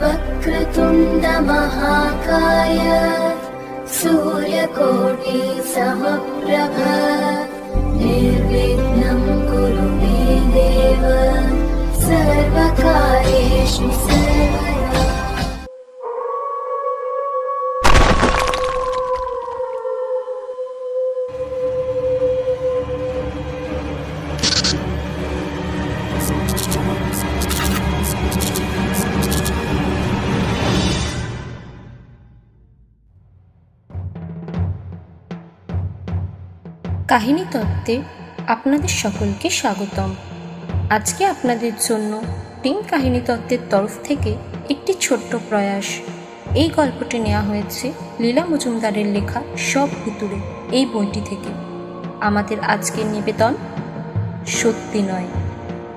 वक्रतुण्डमहाकाय सूर्यकोटि समप्रभ निर्विघ्नं कुरु मे देव सर्वकार्येषु सर्वदा কাহিনী তত্ত্বে আপনাদের সকলকে স্বাগতম। আজকে আপনাদের জন্য টিম কাহিনী তত্ত্বের তরফ থেকে একটি ছোট্ট প্রয়াস। এই গল্পটি নেওয়া হয়েছে লীলা মজুমদারের লেখা সব ভুতুরে এই বইটি থেকে। আমাদের আজকের নিবেদন সত্যি নয়।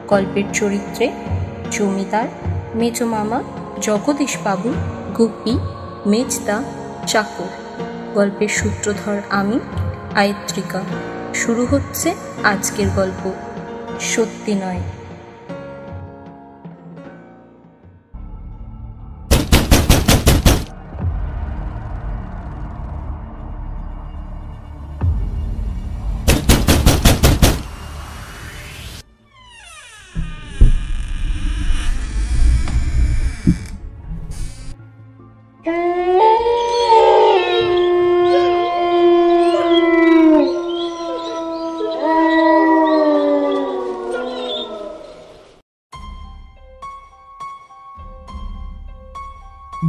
গল্পের চরিত্রে জমিদার, মেজো মামা জগদীশবাবু গুপি মেজদা, চাকর। গল্পের সূত্রধর আমি আয়ত্রিকা। শুরু হচ্ছে আজকের গল্প। সত্যি নয়।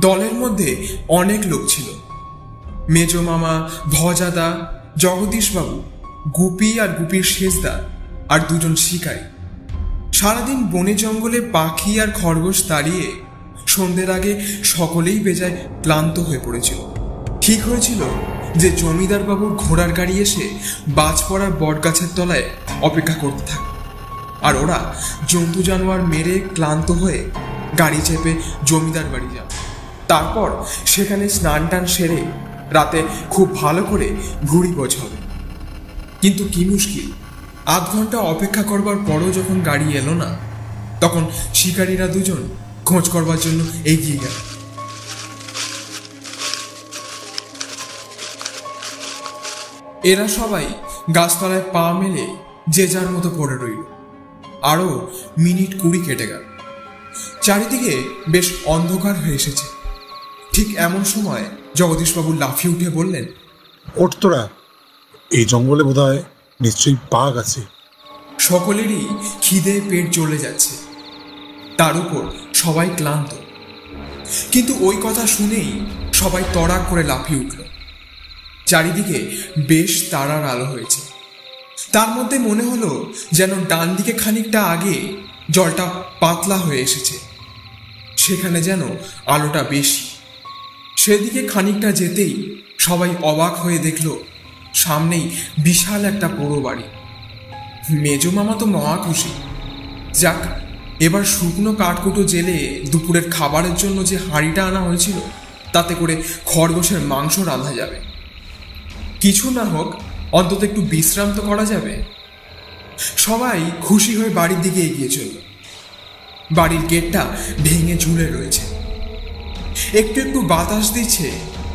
দলের মধ্যে অনেক লোক ছিল। মেজো মামা, ভজাদা, জগদীশবাবু, গুপি আর গুপির শেষদা আর দুজন শিকারী। সারাদিন বনে জঙ্গলে পাখি আর খরগোশ দাঁড়িয়ে সন্ধ্যের আগে সকলেই বেজায় ক্লান্ত হয়ে পড়েছিল। ঠিক হয়েছিল যে জমিদার বাবুর ঘোড়ার গাড়ি এসে বাজ পড়ার বটগাছের তলায় অপেক্ষা করতে থাকে। আর ওরা জন্তু জানোয়ার মেরে ক্লান্ত হয়ে গাড়ি চেপে জমিদার বাড়ি যাবে। তারপর সেখানে স্নান টান সেরে রাতে খুব ভালো করে ভুড়ি বোঝাবে কিন্তু কি মুশকিল, আধ ঘণ্টা অপেক্ষা করবার পরও যখন গাড়ি এলো না, তখন শিকারীরা দুজন খোঁজ করবার জন্য এগিয়ে গেল। এরা সবাই গাছতলায় পা মেলে যে যার মতো পড়ে রইল। আরও মিনিট কুড়ি কেটে গেল। চারিদিকে বেশ অন্ধকার হয়ে এসেছে। ঠিক এমন সময় জগদীশবাবু লাফিয়ে উঠে বললেন ওঠ তোরা এই জঙ্গলে বোধ হয় নিশ্চয়ই বাঘ আছে। সকলেরই খিদে পেট জ্বলে যাচ্ছে। তার উপর সবাই ক্লান্ত। কিন্তু ওই কথা শুনেই সবাই তড়াক করে লাফিয়ে উঠল। চারিদিকে বেশ তারার আলো হয়েছে। তার মধ্যে মনে হলো যেন ডান দিকে খানিকটা আগে জলটা পাতলা হয়ে এসেছে। সেখানে যেন আলোটা বেশি। সেদিকে খানিকটা যেতেই সবাই অবাক হয়ে দেখল, সামনেই বিশাল একটা পোড়ো বাড়ি। মেজো মামা তো মহা খুশি। যাক, এবার শুকনো কাঠকুটো জেলে দুপুরের খাবারের জন্য যে হাঁড়িটা আনা হয়েছিল, তাতে করে খরগোশের মাংস রাঁধা যাবে। কিছু না হোক, অন্তত একটু বিশ্রাম তো করা যাবে। সবাই খুশি হয়ে বাড়ির দিকে এগিয়ে চলল। বাড়ির গেটটা ভেঙে ঝুলে রয়েছে। একটু একটু বাতাস দিচ্ছে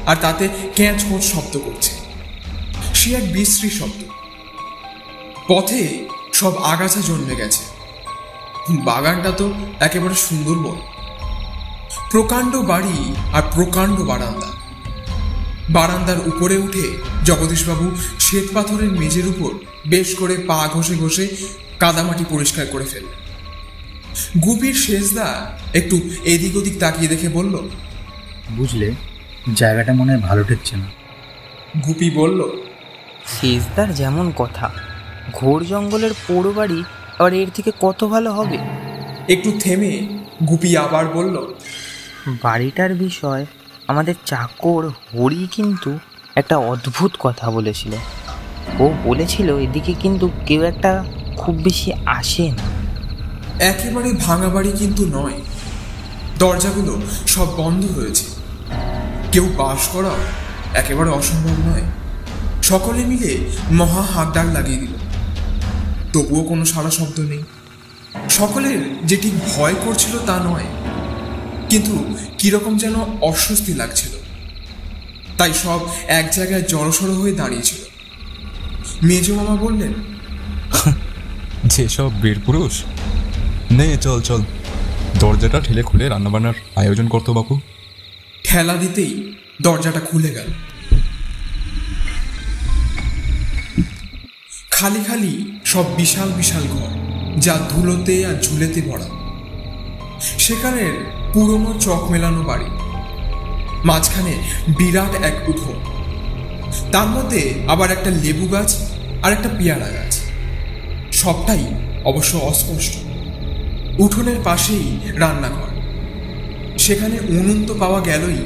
আর তাতে ক্যাঁচ কোঁচ শব্দ করছে। সে এক বিশ্রী শব্দ। পথে সব আগাছা জন্মে গেছে। বাগানটা তো একেবারে সুন্দরবন। প্রকাণ্ড বাড়ি আর প্রকাণ্ড বারান্দা। বারান্দার উপরে উঠে জগদীশবাবু শ্বেত পাথরের মেঝের উপর বেশ করে পা ঘষে ঘষে কাদামাটি পরিষ্কার করে ফেললেন। গুপির শেষদা একটু এদিক ওদিক তাকিয়ে দেখে বলল বুঝলে জায়গাটা মনে হয় ভালো ঠেকছে না। গুপি বলল শেষদার যেমন কথা ঘোর জঙ্গলের পোড়ো বাড়ি আর এর থেকে কত ভালো হবে? একটু থেমে গুপি আবার বলল বাড়িটার বিষয় আমাদের চাকর হরি কিন্তু একটা অদ্ভুত কথা বলেছিল। ও বলেছিল এদিকে কিন্তু কেউ একটা খুব বেশি আসে না। একেবারে ভাঙা বাড়ি কিন্তু নয়। দরজাগুলো সব বন্ধ রয়েছে কেউ বাস করা একেবারে অসম্ভব নয়। সকলে মিলে মহা হাকডাক লাগিয়ে দিল। তবুও কোনো সারা শব্দ নেই। সকলের যেটি ভয় করছিল তা নয়, কিন্তু কীরকম যেন অস্বস্তি লাগছিল। তাই সব এক জায়গায় জড়সড়ো হয়ে দাঁড়িয়েছিল মেজো মামা বললেন যেসব বীর পুরুষ? নে, চল চল। দরজাটা ঠেলে খুলে রান্নাবান্নার আয়োজন করতো বাপু। ঠেলা দিতেই দরজাটা খুলে গেল। খালি খালি সব বিশাল বিশাল ঘর, যা ধুলোতে আর ঝুলেতে ভরা। সেখানের পুরনো চক মেলানো বাড়ি, মাঝখানে বিরাট এক উঠোন তার মধ্যে আবার একটা লেবু গাছ আর একটা পেয়ারা গাছ। সবটাই অবশ্য অস্পষ্ট। উঠোনের পাশেই রান্নাঘর। সেখানে উনুন তো পাওয়া গেলই।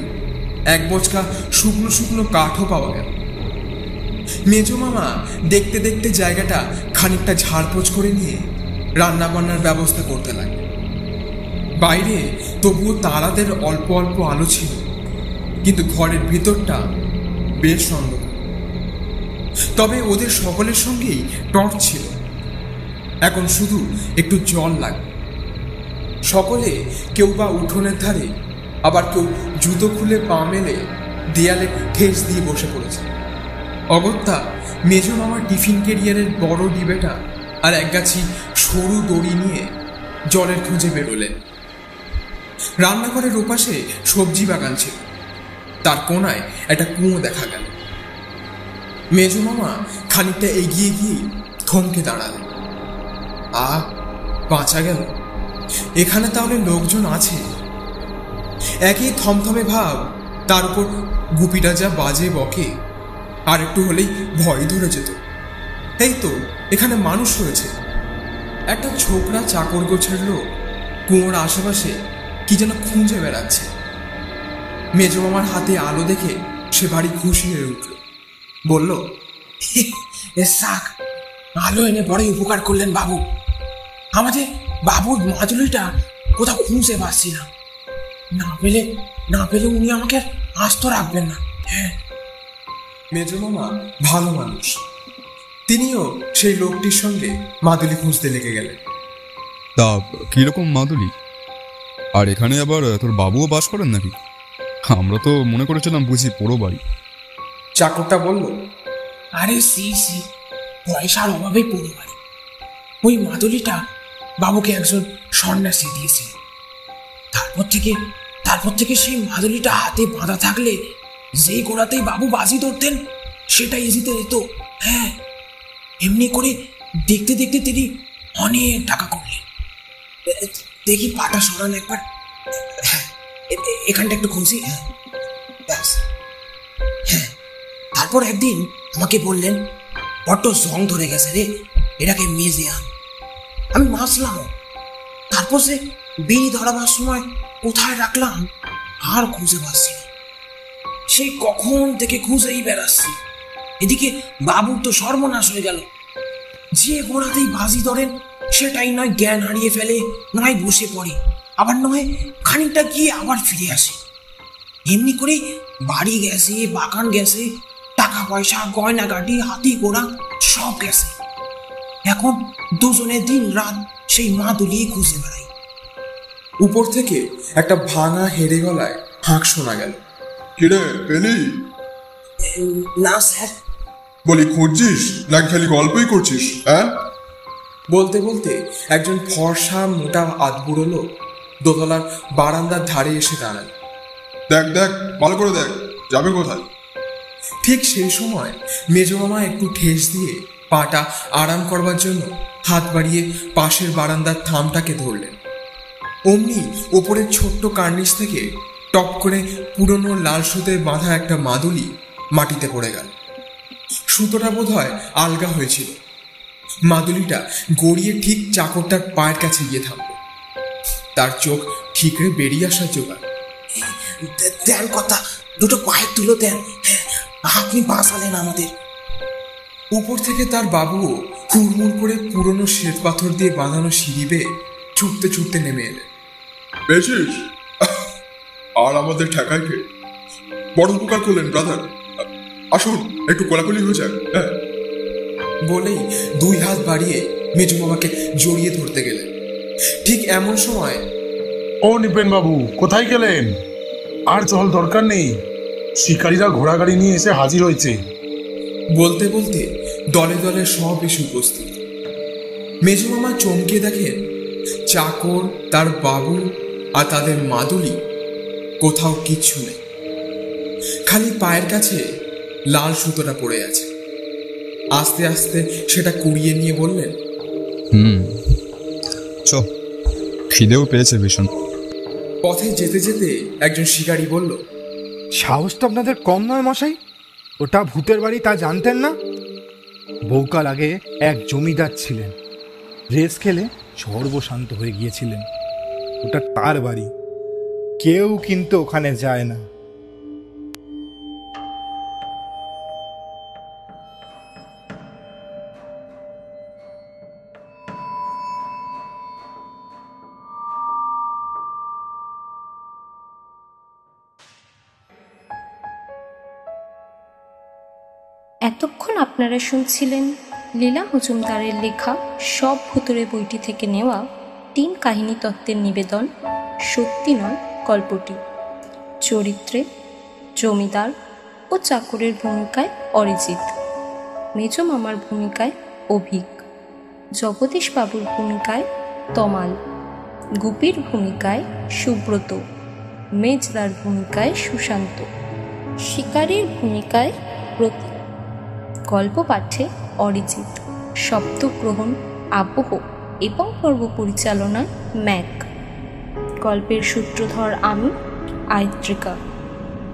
এক বচকা শুকনো শুকনো কাঠও পাওয়া গেল। মেজো মামা দেখতে দেখতে জায়গাটা খানিকটা ঝাড়পোছ করে নিয়ে রান্না বান্নার ব্যবস্থা করতে লাগে বাইরে তবুও তারাদের অল্প অল্প আলো ছিল, কিন্তু ঘরের ভিতরটা বেশ অন্ধকার। তবে ওদের সকলের সঙ্গেই টর্চ ছিল। এখন শুধু একটু জল লাগবে। সকলে কেউ বা উঠোনের ধারে, আবার কেউ জুতো খুলে পা মেলে দেয়ালে ঠেস দিয়ে বসে পড়েছে। অগত্যা মেজো মামার টিফিন কেরিয়ারের বড় ডিবেটা আর একগাছি সরু দড়ি নিয়ে জলের খুঁজে বেরোলেন। রান্নাঘরের ওপাশে সবজি বাগান ছিল। তার কোনায় একটা কুঁয়ো দেখা গেল। মেজো মামা খানিকটা এগিয়ে গিয়ে থমকে দাঁড়ালেন। আ বাঁচা গেল। এখানে তাহলে লোকজন আছে? একই থমথমে ভাব, তার উপর গুপিটা যা বাজে বকে, আর একটু হলেই ভয় ধরে যেত। এই তো, এখানে মানুষ রয়েছে। একটা ছোকরা চাকর গোছের লোক, কুয়োর আশেপাশে কি যেন খুঁজে বেড়াচ্ছে। মেজ মামার হাতে আলো দেখে সে বাড়ি খুশি হয়ে উঠল। বলল এ শাক, আলো এনে বড়ই উপকার করলেন বাবু। আমাদের বাবুর মাজুলিটা কোথাও খুঁজে পাচ্ছি না। না পেলে না পেলে উনি আমাকে আস্ত রাখবেন না। হ্যাঁ। মেজো মামা ভালো মানুষ। তিনিও সেই লোকটির সঙ্গে মাদুলি খুঁজতে লেগে গেলেন। তা কীরকম মাদুলি? আর এখানে আবার তোর বাবুও বাস করেন নাকি? আমরা তো মনে করেছিলাম বুঝি পোড়ো বাড়ি। চাকরটা বলল আরে সি সি পয়সার অভাবেই পড়ে বাড়ি। ওই মাদুলিটা বাবুকে একজন সন্ন্যাসী দিয়েছিল তারপর থেকে তারপর থেকে সেই মাদুলিটা হাতে বাঁধা থাকলে যেই গোড়াতেই বাবু বাজি ধরতেন, সেটাই জিতে যেত হ্যাঁ এমনি করে দেখতে দেখতে তিনি অনেক টাকা করলেন। দেখি পাটা সরান একবার। হ্যাঁ এখানটা একটু খুঁজি হ্যাঁ। ব্যাস। হ্যাঁ তারপর একদিন আমাকে বললেন, বড্ড জং ধরে গেছে রে, এটাকে মেজে আন। আমি মাসলাম তারপর সে বিড়ি ধরাবার সময় কোথায় রাখলাম, আর খুঁজে পাচ্ছি সেই কখন থেকে খুঁজেই বেড়াচ্ছি। এদিকে বাবুর তো সর্বনাশ হয়ে গেল। যে গোড়াতেই বাজি ধরেন, সেটাই নয় জ্ঞান হারিয়ে ফেলে, নয় বসে পড়ে, আবার নয় খানিকটা গিয়ে আবার ফিরে আসে। এমনি করে বাড়ি গেছে, বাগান গেছে, টাকা পয়সা গয়না গাড়ি হাতি ঘোড়া সব গেছে। এখন দুজনে দিন রাত সেই মা দুলিয়ে খুঁজে বেড়াই। উপর থেকে একটা ভাঙা হেরে গলায় হাঁক শোনা গেল। কিরে পেলি? না স্যার। বলি খুঁজছিস? নাকি খালি গল্পই করছিস হ্যাঁ? বলতে বলতে একজন ফর্সা মোটা আধবুড়ো লোক দোতলার বারান্দার ধারে এসে দাঁড়াল দেখ দেখ ভালো করে দেখ যাবে কোথায়? ঠিক সেই সময় মেজো মামা একটু ঠেস দিয়ে পাটা আরাম করবার জন্য হাত বাড়িয়ে পাশের বারান্দার থামটাকে ধরলেন। অমনি ওপরের ছোট্ট কার্নিশ থেকে টপ করে পুরনো লাল সুতোয় বাঁধা একটা মাদুলি মাটিতে পড়ে গেল। সুতোটা বোধ হয় আলগা হয়েছিল। মাদুলিটা গড়িয়ে ঠিক চাকরটার পায়ের কাছে গিয়ে থামল। তার চোখ ঠিকরে বেরিয়ে আসার জোগাড়। দেন কথা দুটো পায়ের তুলো দেন। হ্যাঁ, আপনি বাঁচালেন আমাদের। উপর থেকে তার বাবুও হুড়মুড় করে পুরনো শ্বেত পাথর দিয়ে বাঁধানো সিঁড়ি বেয়ে ছুটতে ছুটতে নেমে এলেন। পেয়েছিস আর আমাদের ঠেকায় কে? বড় উপকার করলেন ব্রাদার আসুন একটু কোলাকুলি হয়ে যাক হ্যাঁ? বলেই দুই হাত বাড়িয়ে মেজু মামাকে জড়িয়ে ধরতে গেলেন। ঠিক এমন সময় ও নিপেন বাবু কোথায় গেলেন? আর চল দরকার নেই। শিকারীরা ঘোড়াগাড়ি নিয়ে এসে হাজির হয়েছে। বলতে বলতে দলে দলে সব এসে উপস্থিত। মেজো মামা চমকে দেখেন চাকর তার বাবু আর তাদের মাদুলি কোথাও কিচ্ছু নেই। খালি পায়ের কাছে লাল সুতোটা পড়ে আছে। আস্তে আস্তে সেটা কুড়িয়ে নিয়ে বললেন হুম চ খিদেও পেয়েছে ভীষণ। পথে যেতে যেতে একজন শিকারী বলল সাহস তো আপনাদের কম নয় মশাই ওটা ভূতের বাড়ি তা জানতেন না? বহুকাল আগে এক জমিদার ছিলেন। রেস খেলে সর্বশান্ত হয়ে গিয়েছিলেন। ওটা তার বাড়ি। কেউ কিন্তু ওখানে যায় না। এতক্ষণ আপনারা শুনছিলেন লীলা মজুমদারের লেখা সব ভুতুরে বইটি থেকে নেওয়া তিন কাহিনী তত্ত্বের নিবেদন, সত্যি নয় গল্পটি। চরিত্রে জমিদার ও চাকরের ভূমিকায় অরিজিৎ, মেজ মামার ভূমিকায় অভিক, জগদীশ বাবুর ভূমিকায় তমাল, গুপির ভূমিকায় সুব্রত, মেজদার ভূমিকায় সুশান্ত, শিকারীর ভূমিকায় প্রতীক গল্প পাঠে অরিজিৎ, শব্দগ্রহণ, আবহ এবং পর্ব পরিচালনায় ম্যাক। গল্পের সূত্রধর আমি, আয়ত্রিকা।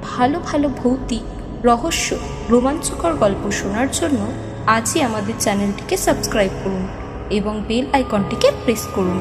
ভালো ভালো ভৌতিক, রহস্য, রোমাঞ্চকর গল্প শোনার জন্য আজই আমাদের চ্যানেলটিকে সাবস্ক্রাইব করুন এবং বেল আইকনটিকে প্রেস করুন।